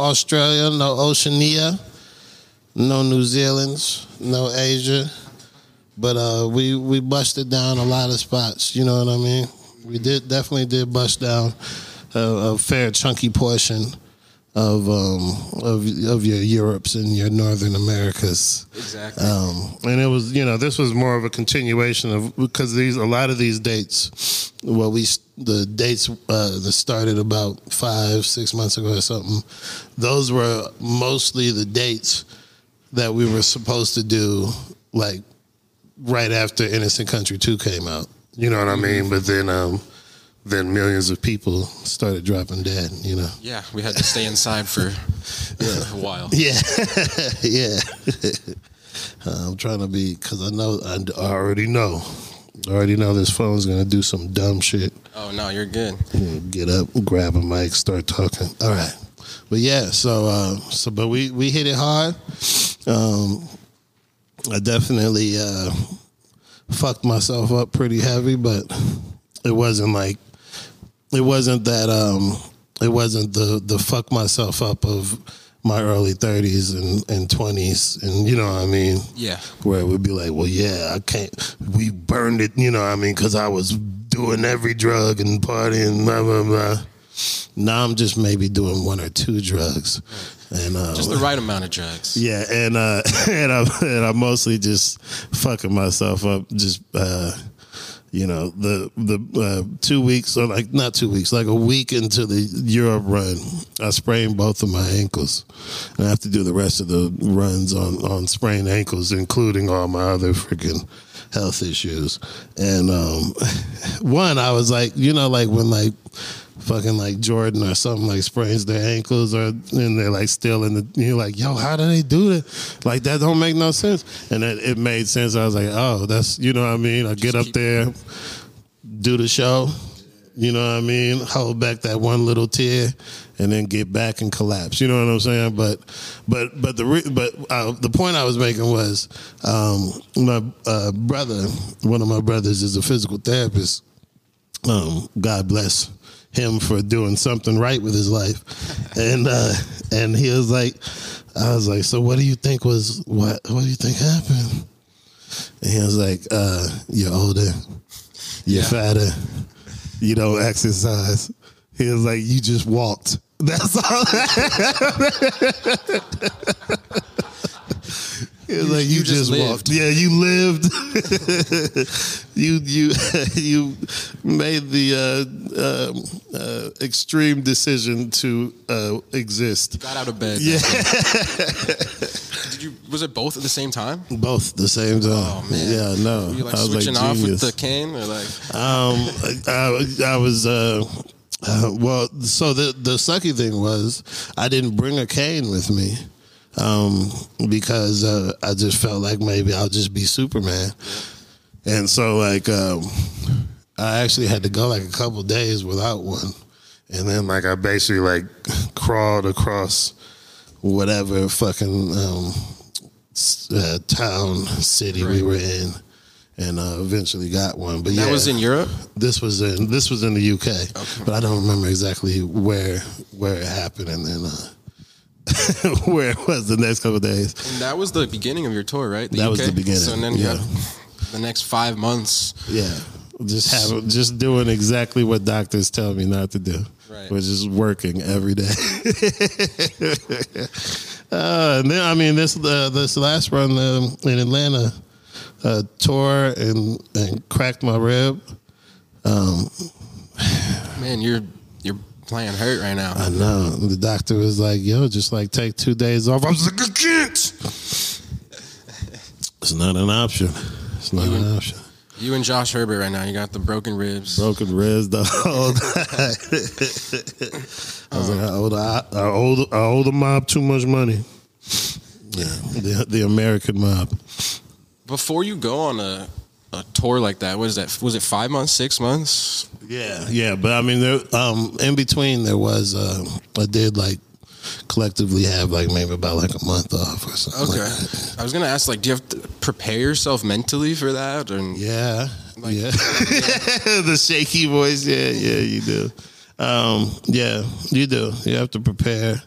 Australia, no Oceania, no New Zealand's, no Asia. But uh, we we busted down a lot of spots. You know what I mean? We did definitely did bust down a, a fair chunky portion of um, of of your Europes and your Northern Americas. Exactly. Um, and it was, you know, this was more of a continuation of because these a lot of these dates, well, we the dates uh, that started about five six months ago or something. Those were mostly the dates that we were supposed to do, like right after Innocent Country Two came out. You know what I mean? But then, um, then millions of people started dropping dead. You know? yeah, we had to stay inside for a while. Yeah, yeah. I'm trying to be because I know I I already know, I already know this phone's gonna do some dumb shit. Oh no, you're good. Get up, grab a mic, start talking. All right, but yeah. So, uh, so but we we hit it hard. Um, I definitely uh, fucked myself up pretty heavy, but it wasn't like it wasn't that um it wasn't the the fuck myself up of my early 30s and, and 20s and you know what I mean Yeah. where it would be like well yeah I can't we burned it you know what I mean because I was doing every drug and partying blah blah blah now I'm just maybe doing one or two drugs and uh, Just the right amount of drugs. yeah, and uh, and I'm and I'm mostly just fucking myself up. Just uh, you know, the the uh, two weeks or like not two weeks, like a week into the Europe run, I sprained both of my ankles, and I have to do the rest of the runs on on sprained ankles, including all my other freaking health issues. And um, one, I was like, you know, like when like fucking like Jordan or something like sprains their ankles or and they're like still in the you're like yo how do they do that? Like that don't make no sense. And it, it made sense. I was like oh that's you know what I mean? I get up there do the show you know what I mean? Hold back that one little tear and then get back and collapse. You know what I'm saying? But but but the re- but uh, the point I was making was um, my uh, brother one of my brothers is a physical therapist. Um, God bless him for doing something right with his life. And uh, and he was like, I was like, so what do you think was what? What do you think happened? And he was like, uh, you're older, you're fatter, you don't exercise. He was like, you just walked. That's all. He was like, you, you just, just walked. Yeah, you lived. you you you made the uh, um, uh, extreme decision to uh, exist. Got out of bed. Yeah, Did you? Was it both at the same time? both the same time. Oh man. Yeah, no. Were you like I was switching like off with genius. the cane or like? Um, I, I was. Uh, uh, well, so the the sucky thing was I didn't bring a cane with me um, because uh, I just felt like maybe I'll just be Superman, and so like um, I actually had to go like a couple days without one, and then like I basically like crawled across whatever fucking um, uh, town city we were in. And uh, eventually got one, but That yeah, was in Europe. this was in this was in the UK, but I don't remember exactly where where it happened. And then uh, where it was the next couple of days. And that was the beginning of your tour, right? That was the beginning, So then you yeah. have the next five months. Yeah, just have just doing exactly what doctors tell me not to do, Right. which is working every day. uh, and then I mean this uh, this last run um, in Atlanta, uh, tore and and cracked my rib. Man, you're you're playing hurt right now. I know. The doctor was like, yo, just like take two days off. I was like, I can't. It's not an option. It's not an option. You and Josh Herbert right now. You got the broken ribs. Broken ribs the whole I was like, I owe the, I owe the, I owe the mob too much money. Yeah, the, the American mob. Before you go on a, a tour like that, what is that? Was it five months, six months? Yeah, yeah, but I mean, there, um, in between there was, uh, I did like collectively have like maybe about like a month off or something. Okay. like. I was gonna ask, like, do you have to prepare yourself mentally for that? Or Yeah, Like- yeah. the shaky voice. Yeah, yeah, you do. Um, yeah, you do. You have to prepare.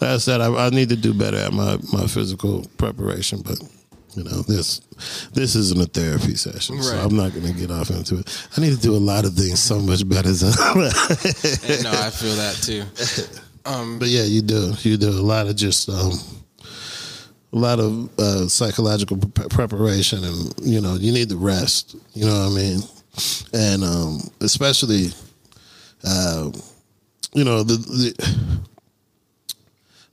like I said, I, I need to do better at my my physical preparation, but. You know this. This isn't a therapy session, so I'm not going to get off into it. I need to do a lot of things so much better. So. And no, I feel that too. But yeah, you do. You do a lot of just um, a lot of uh, psychological pre- preparation, and you know, you need the rest. You know what I mean? And um, especially, uh, you know, the, the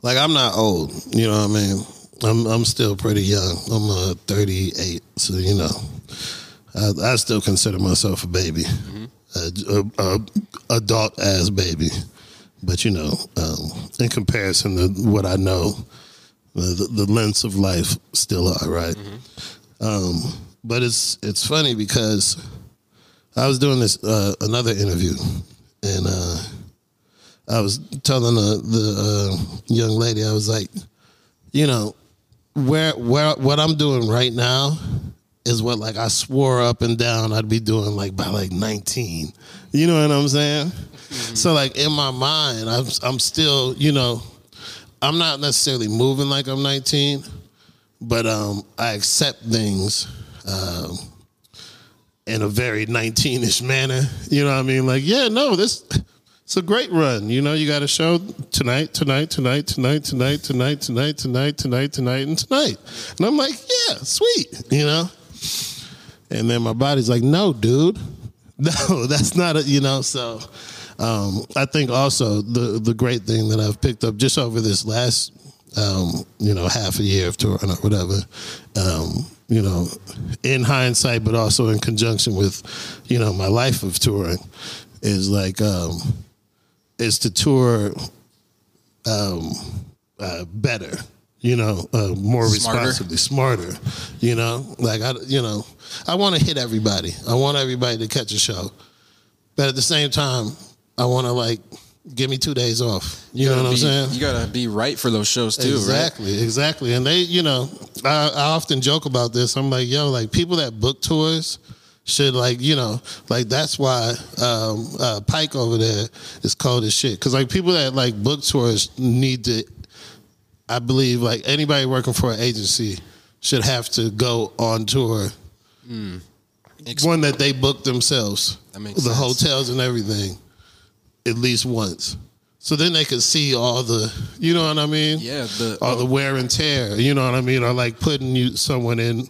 like I'm not old. You know what I mean? I'm I'm still pretty young. I'm uh, 38, so you know, I, I still consider myself a baby, a, a, a adult as baby. But you know, um, in comparison to what I know, the, the lengths of life still are right. Um, but it's it's funny because I was doing this uh, another interview, and uh, I was telling the the uh, young lady, I was like, you know, where where what I'm doing right now is what like I swore up and down I'd be doing like by like 19. You know what I'm saying? So like in my mind, I'm I'm still, you know, I'm not necessarily moving like I'm 19, but um I accept things um in a very 19ish manner. You know what I mean? Like, yeah, no, this it's a great run. You know, you got a show tonight, tonight, tonight, tonight, tonight, tonight, tonight, tonight, tonight, tonight, and tonight. And I'm like, yeah, sweet. You know? And then my body's like, no, dude. No, that's not a, you know, so um, I think also the the great thing that I've picked up just over this last um, you know, half a year of touring or whatever, um, you know, in hindsight, but also in conjunction with, you know, my life of touring, is like um, is to tour um, uh, better, you know, uh, more Smarter. responsibly, smarter, you know, like I, you know, I want to hit everybody. I want everybody to catch a show, but at the same time, I want to like give me two days off. You, know what I'm saying? You gotta be right for those shows too, right? exactly, exactly. And they, you know, I, I often joke about this. I'm like, yo, like people that book tours should like, you know, like that's why um, uh, Pike over there is cold as shit. Because like people that like book tours need to, I believe, like anybody working for an agency should have to go on tour. Ex- One that they book themselves, That makes the sense. hotels and everything, at least once. So then they could see all the, you know what I mean? Yeah, the or the wear and tear. You know what I mean? Or like putting you someone in.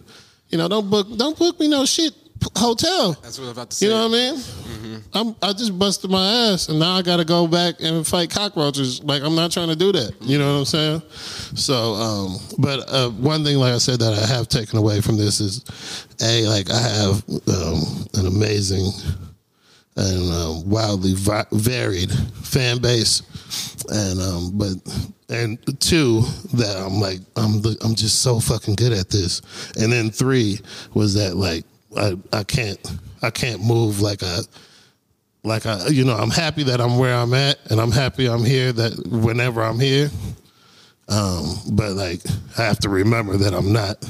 You know, don't book don't book me no shit hotel. that's what I was about to say. You know what I mean? I'm I just busted my ass and now I got to go back and fight cockroaches. Like I'm not trying to do that. You know what I'm saying? So, um, but uh, one thing, like I said, that I have taken away from this is, a like I have um, an amazing and um, wildly vi- varied fan base, and um, but and two that I'm like I'm the, I'm just so fucking good at this, and then three was that like I I can't I can't move like a like I you know I'm happy that I'm where I'm at, and I'm happy I'm here that whenever I'm here, um, but like I have to remember that I'm not.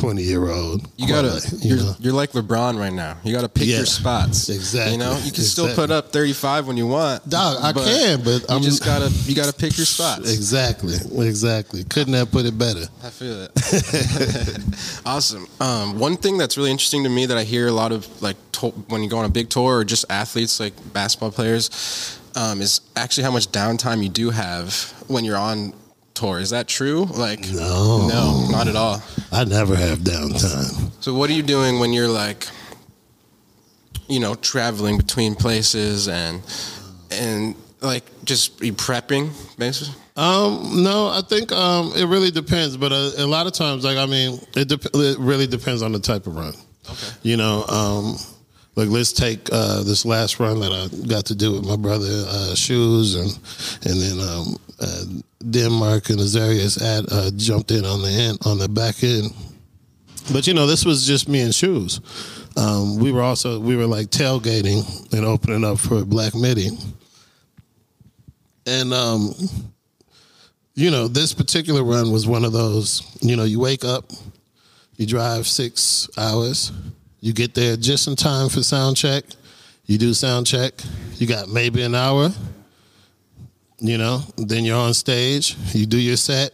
20 year old You gotta, you you're, know you're like LeBron right now. You gotta pick Yeah, your spots. exactly, You know, you can still put up 35 when you want. Dog, I can, but you I'm just gotta, you gotta pick your spots. Exactly, exactly. Couldn't have put it better. I feel it. awesome. Um, one thing that's really interesting to me that I hear a lot of like to- when you go on a big tour or just athletes like basketball players um, is actually how much downtime you do have when you're on tour. Is that true? Like, No. no, not at all. I never have downtime. So what are you doing when you're like, you know, traveling between places and and like just be prepping basically? Um, no, I think um, it really depends. But uh, a, a lot of times, like I mean, it, dep- it really depends on the type of run. Okay. You know, um, like let's take uh, this last run that I got to do with my brother uh, Shoes, and and then um, uh, Denmark and Azarius at uh, jumped in on the end on the back end. But you know, this was just me and Shoes. Um, we were also we were like tailgating and opening up for Black Midi, and um, you know, this particular run was one of those. You know, you wake up, you drive six hours, you get there just in time for sound check. You do sound check. You got maybe an hour. you know, then you're on stage, you do your set.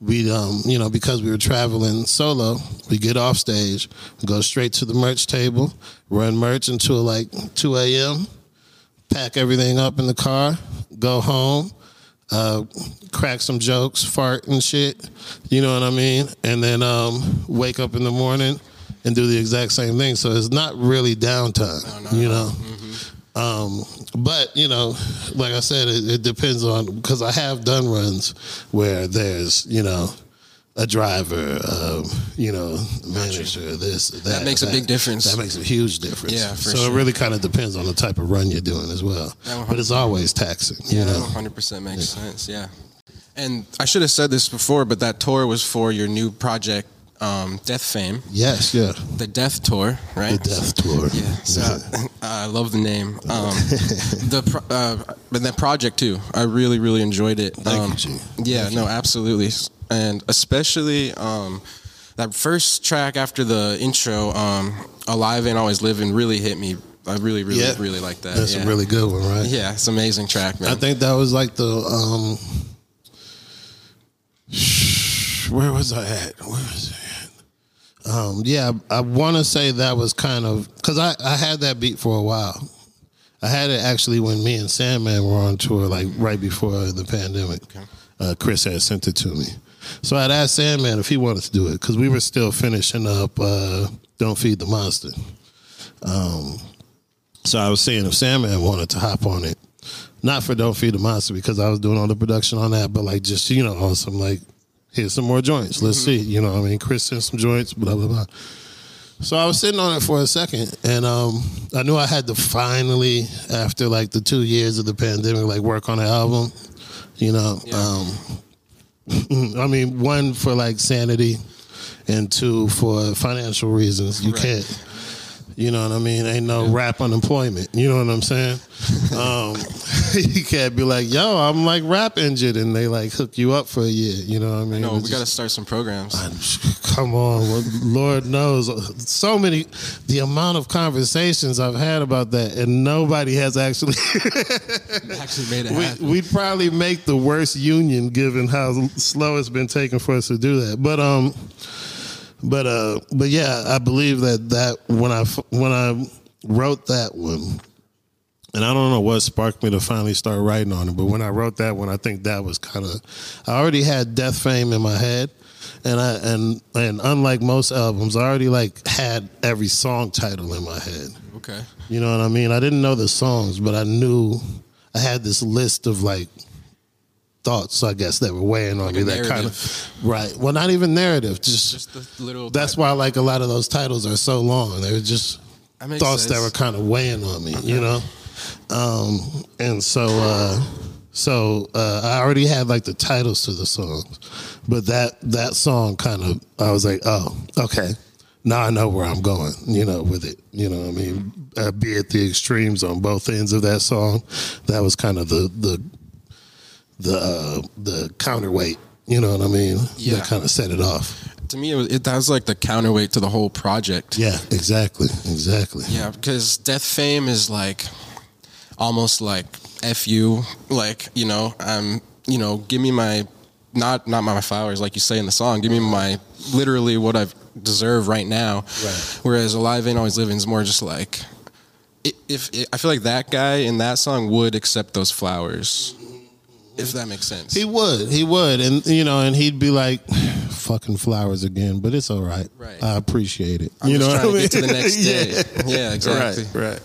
We, um, you know, because we were traveling solo, we get off stage, go straight to the merch table, run merch until like 2 a.m., pack everything up in the car, go home, uh, crack some jokes, fart and shit. You know what I mean? And then um, wake up in the morning and do the exact same thing. So it's not really downtime. you know. Um, but you know, like I said, it, it depends on because I have done runs where there's you know a driver, um, you know, manager, this, that. That makes a big difference. That makes a huge difference. Yeah, for so sure. it really kind of depends on the type of run you're doing as well. But it's always taxing. Yeah, you know. 100% makes sense. Yeah. And I should have said this before, but that tour was for your new project, um, Death Fame, Yes, yeah. the Death Tour, right? The death tour. Yeah, so I love the name. Um, the pro- uh, but that project too, I really really enjoyed it. Thank um, you, G. Yeah, no, absolutely, and especially um, that first track after the intro, um, "Alive Ain't Always Living," really hit me. I really, really, Yeah. really like that. That's yeah. a really good one, right? yeah, it's an amazing track, man. I think that was like the um where was I at? Where was I at? Um yeah, I want to say that was kind of cuz I I had that beat for a while. I had it actually when me and Sandman were on tour like right before the pandemic. Uh, Chris had sent it to me. So I'd asked Sandman if he wanted to do it cuz we were still finishing up uh Don't Feed the Monster. Um so I was saying if Sandman wanted to hop on it, not for Don't Feed the Monster because I was doing all the production on that, but like just you know on some like here's some more joints. Let's see. You know, what I mean, Chris sent some joints, blah blah blah. So I was sitting on it for a second, and um, I knew I had to finally, after like the two years of the pandemic, like work on an album. You know, um, I mean, one for like sanity, and two for financial reasons. You Right. can't. You know what I mean? Ain't no rap unemployment. You know what I'm saying? Um, you can't be like, yo, I'm like rap injured, and they like hook you up for a year. You know what I mean? no, It's we got to start some programs. Come on, well, Lord knows, so many. The amount of conversations I've had about that, and nobody has actually. Actually, made it we, happen. we'd probably make the worst union, given how slow it's been taking for us to do that. But um, but uh, but yeah, I believe that that when I when I wrote that one, and I don't know what sparked me to finally start writing on it, but when I wrote that one, I think that was kind of I already had Death Fame in my head, and I and and unlike most albums, I already like had every song title in my head. okay. You know what I mean? I didn't know the songs, but I knew I had this list of like thoughts, I guess, that were weighing on Like me. That kind of right. Well, not even narrative. Just, Just the little. that's why like a lot of those titles are so long. They were just thoughts that were kind of weighing on me. You know, um, and so. uh so uh, I already had like the titles to the songs, but that that song kind of I was like, oh, okay, now I know where I'm going, you know, with it. You know, what I mean, uh, be at the extremes on both ends of that song. That was kind of the the the uh, the counterweight. You know what I mean? Yeah. That kind of set it off. to me, it was, it, that was like the counterweight to the whole project. Yeah, exactly, exactly. Yeah, because Death Fame is like almost like f you, like you know, um, you know, give me my not not my flowers like you say in the song. Give me my literally what I deserve right now. Right. Whereas Alive Ain't Always Living is more just like. If, if I feel like that guy in that song would accept those flowers, if that makes sense. He would, he would, and you know, and he'd be like, "Fucking flowers again," but it's all right. Right. I appreciate it. I'm you know, what I to get to the next day. Yeah, exactly. Right, right.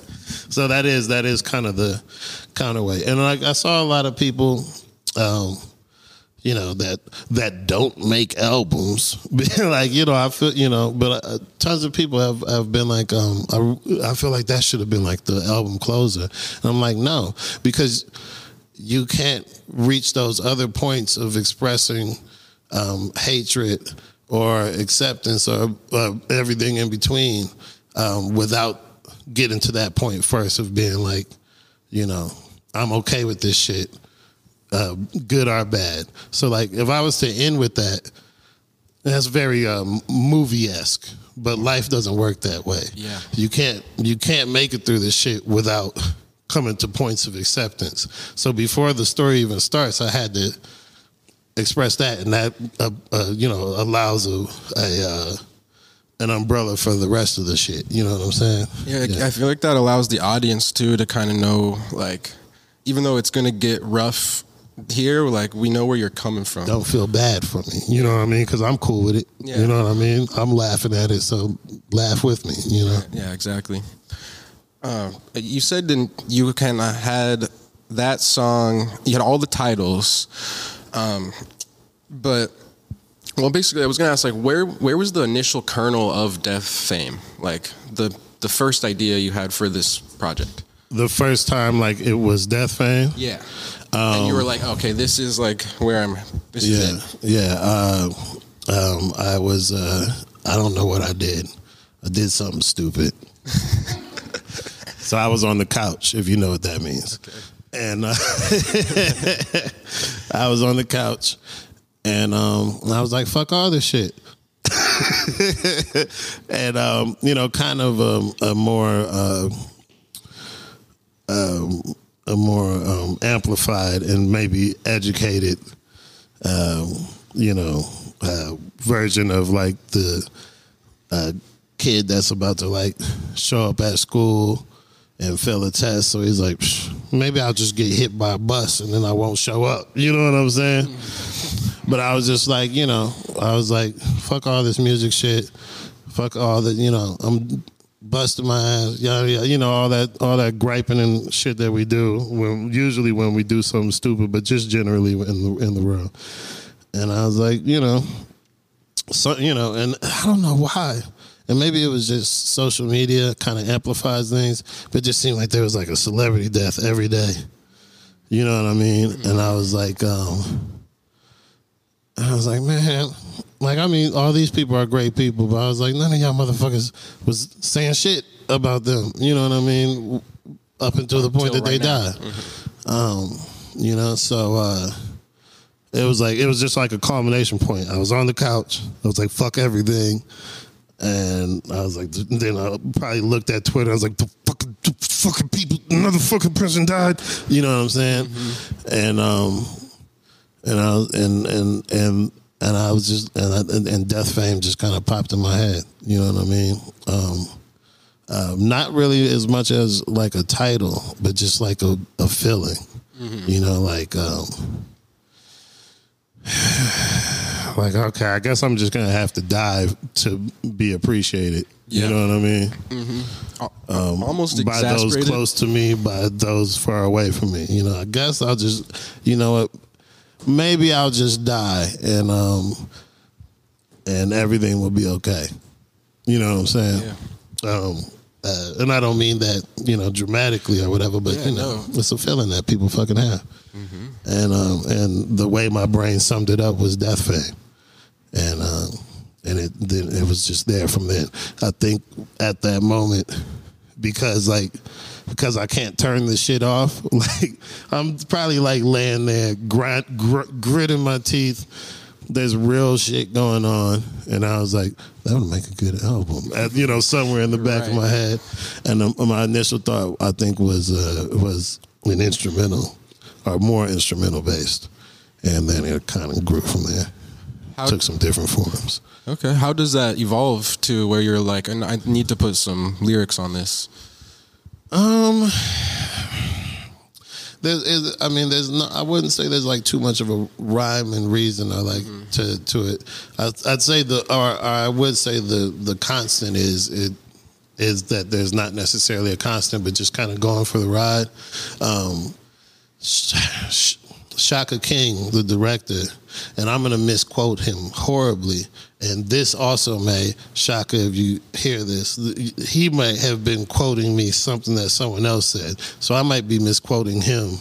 So that is that is kind of the counterweight, and like I saw a lot of people, um, you know that that don't make albums, like you know I feel you know, but uh, tons of people have have been like, um, I, I feel like that should have been like the album closer, and I'm like, no, because you can't reach those other points of expressing um, hatred or acceptance or uh, everything in between um, without getting to that point first of being like, you know, I'm okay with this shit, uh, good or bad. So like, if I was to end with that, that's very um, movie esque, but life doesn't work that way. Yeah. you can't you can't make it through this shit without coming to points of acceptance. So before the story even starts, I had to express that, and that uh, uh, you know allows a, a uh, an umbrella for the rest of the shit. You know what I'm saying? Yeah, I feel like that allows the audience too to kind of know, like, even though it's gonna get rough here, like we know where you're coming from. Don't feel bad for me. You know what I mean? Because I'm cool with it. Yeah. You know what I mean? I'm laughing at it, so laugh with me. You know? Yeah, exactly. Uh, you said that you kind of had that song. You had all the titles, um, but well, basically, I was gonna ask like where where was the initial kernel of Death Fame? Like the the first idea you had for this project. The first time, like it was Death Fame. Yeah. and you were like, okay, this is like where I'm. This Yeah, is it. yeah. Uh, um, I was. Uh, I don't know what I did. I did something stupid. so I was on the couch, if you know what that means. And uh, I was on the couch, and um, I was like, "Fuck all this shit." and um, you know, kind of um, a more. Uh, um, a more um, amplified and maybe educated um, you know, uh, version of like the uh, kid that's about to like show up at school and fail a test. So he's like, maybe I'll just get hit by a bus and then I won't show up. You know what I'm saying? Mm-hmm. But I was just like, you know, I was like, fuck all this music shit. Fuck all the, you know, I'm busting my ass, yada, yada, you know, all that, all that griping and shit that we do. When usually when we do something stupid, but just generally in the in the world. And I was like, you know, so you know, and I don't know why. And maybe it was just social media kind of amplifies things, but it just seemed like there was like a celebrity death every day. You know what I mean? And I was like, um, I was like, man, like I mean, all these people are great people, but I was like, none of y'all motherfuckers was saying shit about them. You know what I mean? Up until the point Until that they now. died. Um, you know, so uh, it was like it was just like a culmination point. I was on the couch. I was like, "Fuck everything," and I was like, then I probably looked at Twitter. I was like, "The fucking, the fucking people, another fucking person died." You know what I'm saying? And um, and I was and and and and I was just and I, and, death fame just kind of popped in my head. You know what I mean? Um, um, not really as much as like a title, but just like a, a feeling. You know, like um, like okay, I guess I'm just gonna have to die to be appreciated. Yeah. You know what I mean? Um, Almost by those close to me, by those far away from me. You know, I guess I'll just, you know what, maybe I'll just die and um and everything will be okay. You know what I'm saying? Um, uh, and I don't mean that you know dramatically or whatever, but Yeah, you know, no. Mm-hmm. it's a feeling that people fucking have. And um, and the way my brain summed it up was death fame, and um, and it then it was just there from then. I think at that moment because like because I can't turn this shit off. Like I'm probably like laying there grind, gr- gritting my teeth. There's real shit going on, and I was like, "That would make a good album," you know, somewhere in the back of my head. And um, my initial thought, I think, was uh, was an instrumental or more instrumental based, and then it kind of grew from there. How- Took some different forms. Okay, how does that evolve to where you're like, and I need to put some lyrics on this? Um, there's, is, I mean, there's no. I wouldn't say there's like too much of a rhyme and reason or like to to it. I, I'd say the, or, or I would say the the constant is it is that there's not necessarily a constant, but just kind of going for the ride. Um, Sh- Sh- Shaka King, the director, and I'm going to misquote him horribly. And this also may, Shaka, if you hear this, he might have been quoting me something that someone else said. So I might be misquoting him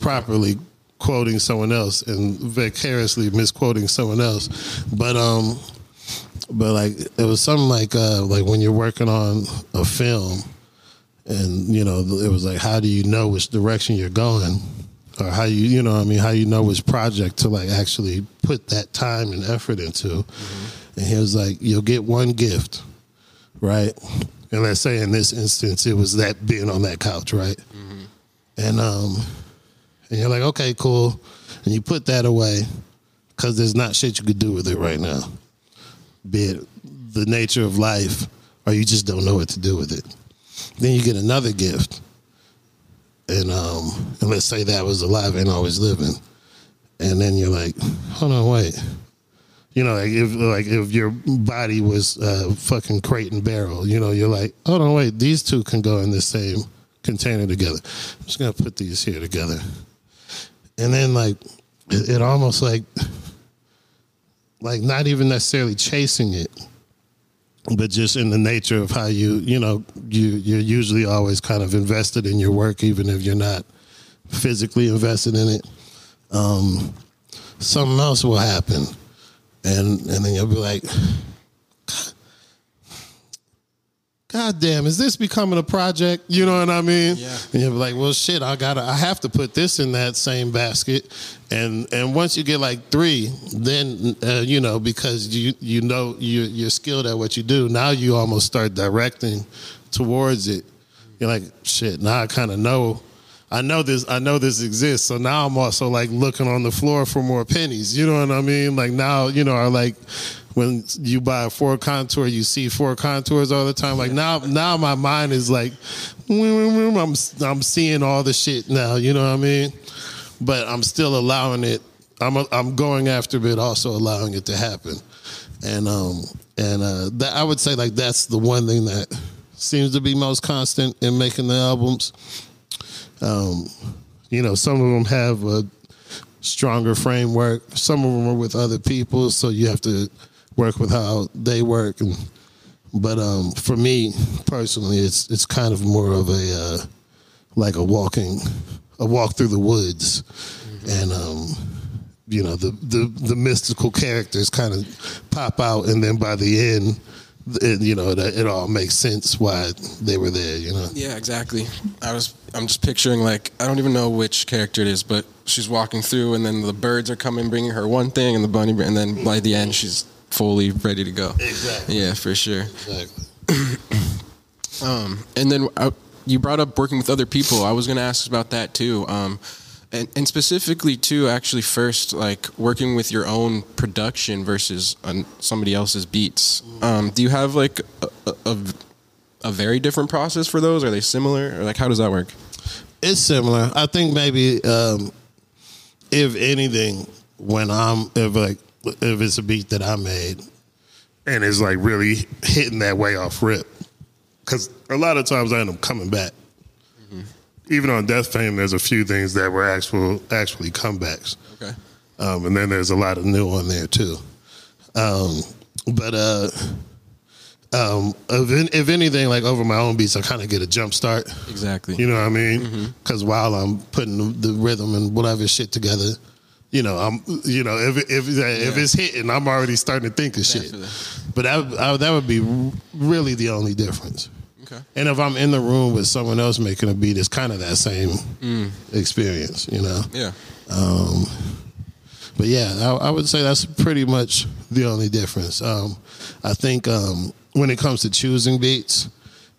properly, quoting someone else and vicariously misquoting someone else. But, um, but like, it was something like, uh, like when you're working on a film, and you know it was like how do you know which direction you're going or how you you know i mean how you know which project to like actually put that time and effort into. And he was like you'll get one gift right? And let's say in this instance it was that being on that couch right? And um, and you're like, okay, cool, and you put that away because there's not shit you could do with it right now, be it the nature of life, or you just don't know what to do with it. Then you get another gift, and um, and let's say that was alive ain't always living, and then you're like, hold on, wait. You know, like if like if your body was uh, fucking crate and barrel, you know, you're like, hold on, wait, these two can go in the same container together. I'm just gonna put these here together, and then like it, it almost like like not even necessarily chasing it, but just in the nature of how you you know you you're usually always kind of invested in your work, even if you're not physically invested in it. Um, something else will happen, and and then you'll be like. God damn, is this becoming a project? You know what I mean? Yeah. And you're like, well, shit, I gotta, I have to put this in that same basket, and and once you get like three, then uh, you know because you you know you you're skilled at what you do. Now you almost start directing towards it. You're like, shit, now I kind of know. I know this. I know this exists. So now I'm also like looking on the floor for more pennies. You know what I mean? Like now, you know, I like when you buy a Ford Contour, you see four Contours all the time. Like now, now my mind is like, I'm I'm seeing all the shit now. You know what I mean? But I'm still allowing it. I'm I'm going after it, also allowing it to happen. And um and uh, that I would say like that's the one thing that seems to be most constant in making the albums. Um, you know, some of them have a stronger framework. Some of them are with other people, so you have to work with how they work. And, but um, for me personally, it's it's kind of more of a uh, like a walking, a walk through the woods, and um, you know the, the the mystical characters kind of pop out, and then by the end. It, you know, that it all makes sense why they were there. You know. Yeah, exactly. I was. I'm just picturing like I don't even know which character it is, but she's walking through, and then the birds are coming, bringing her one thing, and the bunny, and then by the end, she's fully ready to go. Exactly. Yeah, for sure. Exactly. Um, and then uh, you brought up working with other people. I was going to ask about that too. Um, and, and specifically too, actually, first like working with your own production versus uh, somebody else's beats. Um, do you have like a, a, a very different process for those? Are they similar, or like how does that work? It's similar. I think maybe um, if anything, when I'm if like if it's a beat that I made and it's like really hitting that way off rip, because a lot of times I end up coming back. Even on Death Fame, there's a few things that were actual actually comebacks, Okay. um, and then there's a lot of new on there too. Um, but uh, um, if, if anything, like over my own beats, I kind of get a jump start. Exactly. You know what I mean? Because while I'm putting the, the rhythm and whatever shit together, you know, I'm, you know, if if if it's hitting, I'm already starting to think of Definitely. shit. But that I, that would be really the only difference. Okay. And if I'm in the room with someone else making a beat, it's kind of that same experience, you know. Yeah. Um, but yeah, I, I would say that's pretty much the only difference. Um, I think um, when it comes to choosing beats,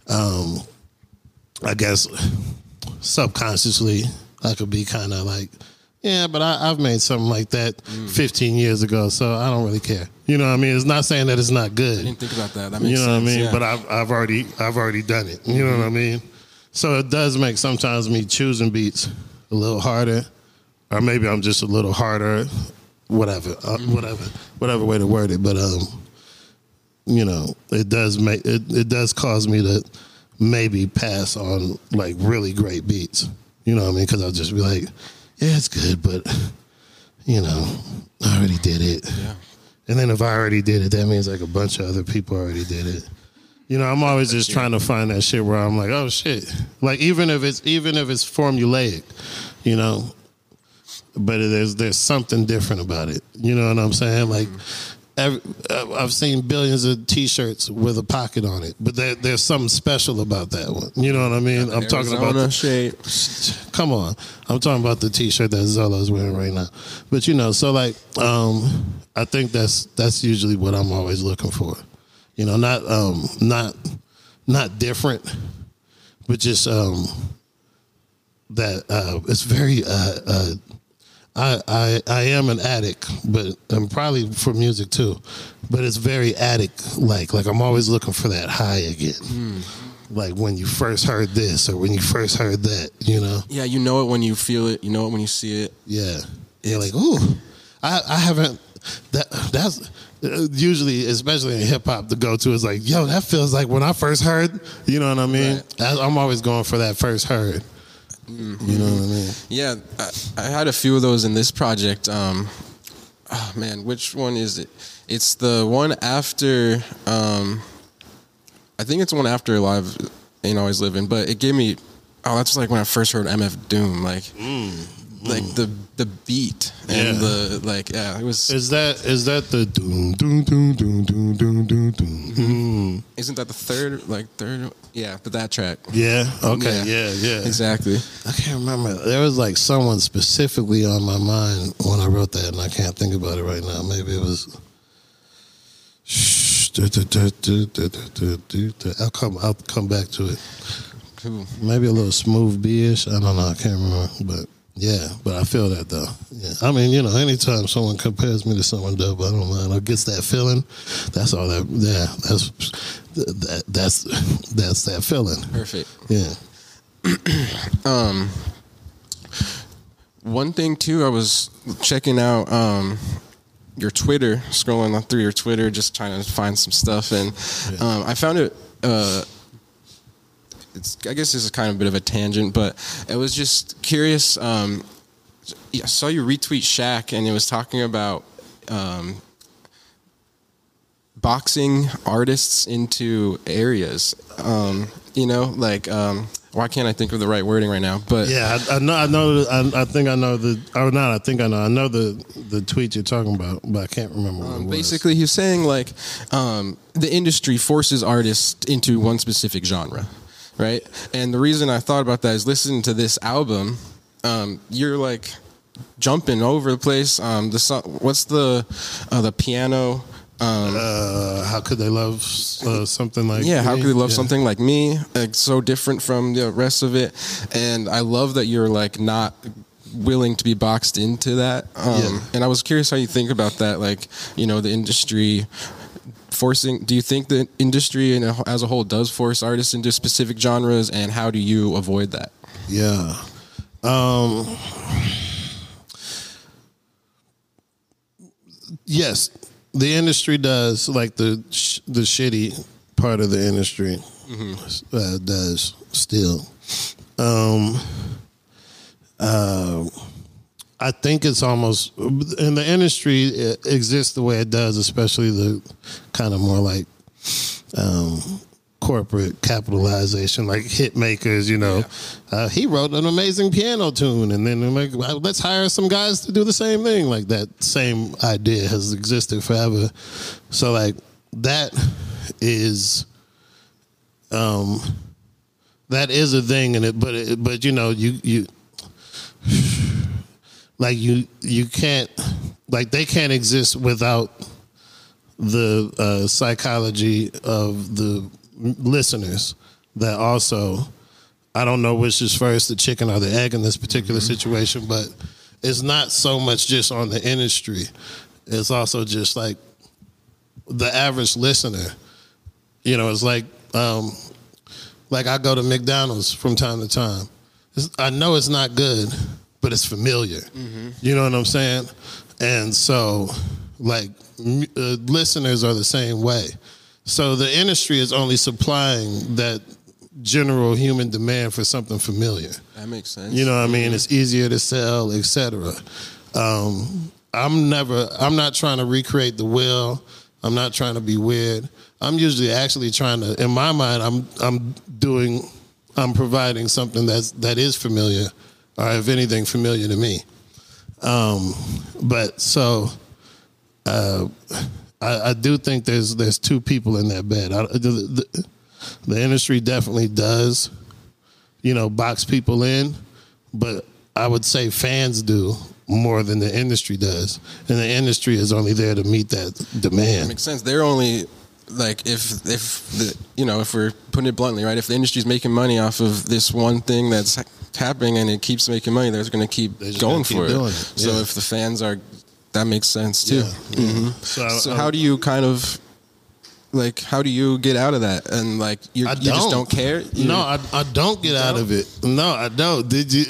um, I guess subconsciously I could be kind of like, yeah, but I, I've made something like that 15 years ago, so I don't really care. You know what I mean? It's not saying that it's not good. I didn't think about that. That makes You know sense. what I mean? yeah. But I've I've already I've already done it. You know what I mean? So it does make sometimes me choosing beats a little harder, or maybe I'm just a little harder, whatever, uh, whatever, whatever way to word it. But um, you know, it does make it, it does cause me to maybe pass on like really great beats. You know what I mean? Because I'll just be like, yeah, it's good, but you know, I already did it. yeah. And then if I already did it, that means like a bunch of other people already did it. You know, I'm always just trying to find that shit where I'm like, oh shit. Like even if it's even if it's formulaic, you know, but there's there's something different about it. You know what I'm saying? Like mm-hmm. Every, uh, I've seen billions of T-shirts with a pocket on it, but there, there's something special about that one. You know what I mean? I'm talking about Arizona the, shape. Come on. I'm talking about the t-shirt that Zolo's wearing right now. But you know, so like um I think that's that's usually what I'm always looking for. You know, not um not not different, but just um that uh, it's very. Uh, uh, I, I I am an addict, but I'm probably for music too. But it's very addict like. Like I'm always looking for that high again. Like when you first heard this or when you first heard that, you know. Yeah, you know it when you feel it. You know it when you see it. Yeah, you're like, ooh, I I haven't. That that's uh, usually, especially in hip hop, the go to is like, yo, that feels like when I first heard. You know what I mean? Right. I, I'm always going for that first heard. Mm-hmm. You know what I mean? Yeah, I, I had a few of those in this project. Um, oh man, which one is it? It's the one after. Um, I think it's one after Live Ain't Always Living, but it gave me. Oh, that's like when I first heard MF Doom, like, like the the beat and Yeah. the like. Yeah, it was. Is that is that the doom doom doom doom doom doom doom doom? Mm. Isn't that the third? Like third? Yeah, but that track. Yeah. Okay. Yeah. Yeah. Yeah. Exactly. I can't remember. There was like someone specifically on my mind when I wrote that, and I can't think about it right now. Maybe it was. I'll come. I'll come back to it. Maybe a little smooth B-ish. I don't know. I can't remember, but yeah. But I feel that though. Yeah. I mean, you know, anytime someone compares me to someone dope, I don't mind. I gets that feeling. That's all that. Yeah. That's that. That's that's that feeling. Perfect. Yeah. Um, one thing too, I was checking out um, your Twitter, scrolling through your Twitter, just trying to find some stuff, and um, I found it. Uh, it's, I guess this is kind of a bit of a tangent, but it was just curious. Um, I saw you retweet Shaq, and it was talking about um, boxing artists into areas. Um, you know, like um, why can't I think of the right wording right now? But Yeah, I, I know. I know. I, I think I know the. Or not. I think I know. I know the the tweet you're talking about, but I can't remember what it was. basically, he's saying like um, the industry forces artists into one specific genre, right? And the reason I thought about that is listening to this album, um, you're like jumping over the place. Um, the song, what's the uh, the piano? Um, Uh, how could they love uh, something like? yeah, how me? could they love Yeah. something like me? Like so different from the rest of it, and I love that you're like not willing to be boxed into that. Um, Yeah. And I was curious how you think about that, like you know, the industry forcing. Do you think the industry in a, as a whole does force artists into specific genres, and how do you avoid that? Yeah. Um, yes, the industry does like the sh- the shitty part of the industry uh, does still. Um, uh, I think it's almost in the industry it exists the way it does, especially the kind of more like um, corporate capitalization, like hit makers. You know, uh, he wrote an amazing piano tune, and then like, let's hire some guys to do the same thing. Like that same idea has existed forever. So like that is, um, that is a thing, and it, but it, but you know, you you like you you can't like they can't exist without the uh, psychology of the listeners that also I don't know which is first the chicken or the egg in this particular situation but it's not so much just on the industry. It's also just like the average listener. You know it's like um like I go to McDonald's from time to time. It's- I know it's not good but it's familiar you know what I'm saying and so like m- uh, listeners are the same way so the industry is only supplying that general human demand for something familiar That makes sense. you know what I mean? It's easier to sell, etc. Um, I'm never. I'm not trying to recreate the wheel. I'm not trying to be weird. I'm usually actually trying to. In my mind, I'm I'm doing. I'm providing something that's that is familiar, or if anything, familiar to me. Um, but so. Uh, I, I do think there's there's two people in that bed. I, the, the, the industry definitely does you know, box people in, but I would say fans do more than the industry does. And the industry is only there to meet that That demand. makes sense. They're only like if if the you know if we're putting it bluntly, right? If the industry's making money off of this one thing that's happening and it keeps making money, they're going to keep going gonna keep for it. it. So Yeah. if the fans are, that makes sense too. Yeah. hmm So, So um, how do you kind of like how do you get out of that and like you just don't care? You- No, I, I don't get out don't? of it. No, I don't. Did you?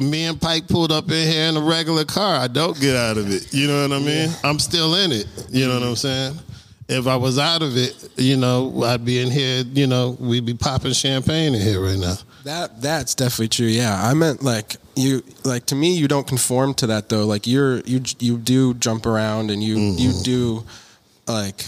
Me and Pike pulled up in here in a regular car. I don't get out of it. You know what I mean? I'm still in it. You know what I'm saying? If I was out of it, you know, I'd be in here. You know, we'd be popping champagne in here right now. That that's definitely true. Yeah, I meant like you like to me you don't conform to that though. Like you're you you do jump around and you mm-hmm. you do like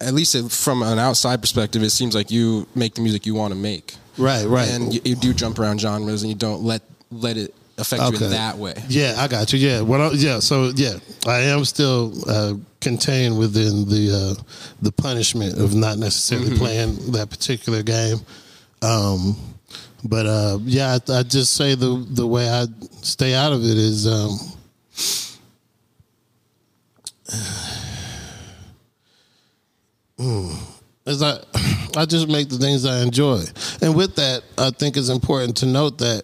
at least from an outside perspective, it seems like you make the music you want to make, Right, right. and you, you do jump around genres and you don't let let it affect you in that way. Yeah, I got you. Yeah, what? Yeah, so yeah, I am still uh, contained within the uh, the punishment of not necessarily playing that particular game. Um, but uh, yeah, I, I just say the the way I stay out of it is. Um, is I I just make the things I enjoy, and with that, I think it's important to note that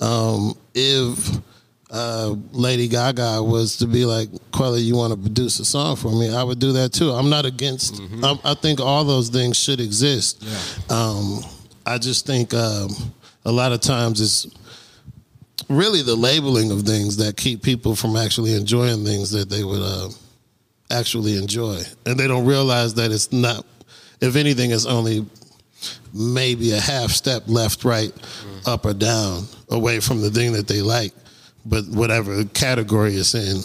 um, if uh, Lady Gaga was to be like, Quelly, you want to produce a song for me, I would do that too. I'm not against. I, I think all those things should exist. Um, I just think um, a lot of times it's really the labeling of things that keep people from actually enjoying things that they would uh, actually enjoy, and they don't realize that it's not. If anything, it's only maybe a half step left, right, up or down away from the thing that they like. But whatever category it's in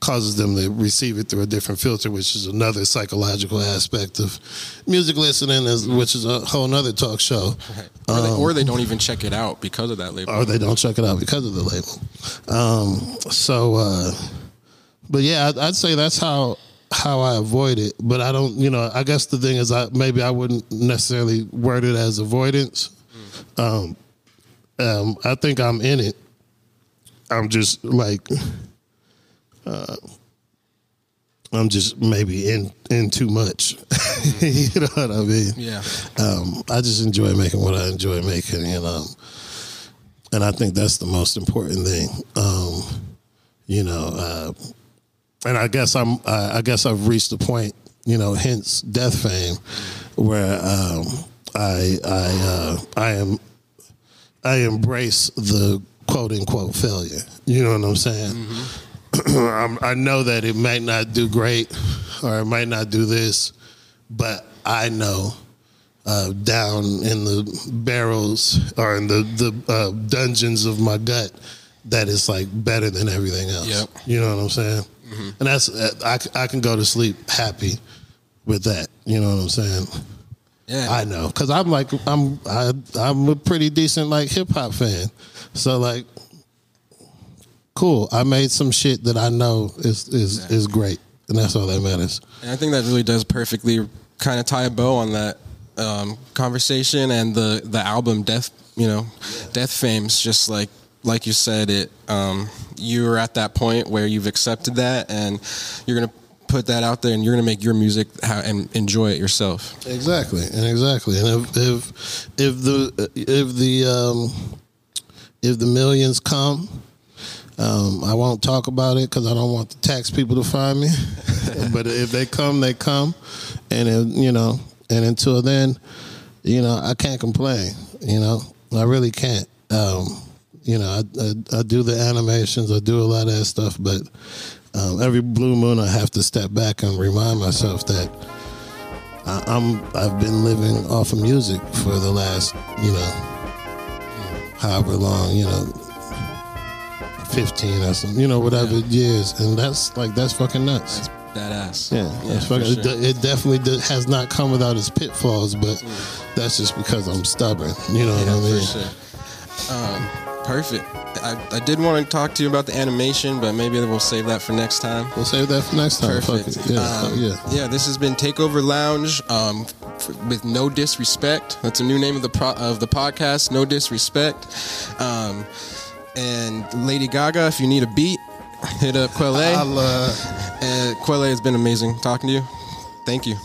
causes them to receive it through a different filter, which is another psychological aspect of music listening, is, which is a whole other talk show. Or, they, Um, or they don't even check it out because of that label. or they don't check it out because of the label. Um, so, uh, but yeah, I'd, I'd say that's how how I avoid it. But I don't, you know, I guess the thing is, I maybe I wouldn't necessarily word it as avoidance. Um, um, I think I'm in it. I'm just like, uh, I'm just maybe in in too much. you know what I mean? yeah, um, I just enjoy making what I enjoy making, you know, and I think that's the most important thing. Um, you know, uh, and I guess I'm, I, I guess I've reached the point, you know, hence Deathfame, where um, I, I, uh, I am, I embrace the quote unquote failure. You know what I'm saying? I'm, I know that it might not do great, or it might not do this, but I know uh, down in the barrels or in the the uh, dungeons of my gut that it's like better than everything else. Yep. You know what I'm saying? And that's uh, I, I can go to sleep happy with that. You know what I'm saying? yeah. I know because I'm like I'm I, I'm a pretty decent like hip hop fan, so like cool. I made some shit that I know is is is great, and that's all that matters. And I think that really does perfectly kind of tie a bow on that um, conversation and the the album Death, you know, Deathfames. Just like like you said, it um, you're at that point where you've accepted that and you're gonna put that out there and you're gonna make your music how, and enjoy it yourself. Exactly, and exactly, and if if if the if the um, if the millions come, um, I won't talk about it because I don't want the tax people to find me. but if they come, they come, and if, you know, and until then, you know, I can't complain. You know, I really can't. Um, you know, I, I, I do the animations, I do a lot of that stuff, but um, every blue moon I have to step back and remind myself that I, I'm I've been living off of music for the last you know however long you know fifteen or something you know whatever years and that's like that's fucking nuts. That's Badass. Yeah, that's fucking, sure. it, it definitely do- has not come without its pitfalls, but that's just because I'm stubborn. You know Yeah, what I mean? for sure. Um, perfect. I, I did want to talk to you about the animation, but maybe we'll save that for next time. We'll save that for next time. Perfect. Yeah, Um, yeah. yeah. This has been Takeover Lounge um, f- with no disrespect. That's a new name of the pro- of the podcast. No disrespect. Um, and Lady Gaga, if you need a beat, hit up Quelle. Uh, Quelle has been amazing talking to you. Thank you.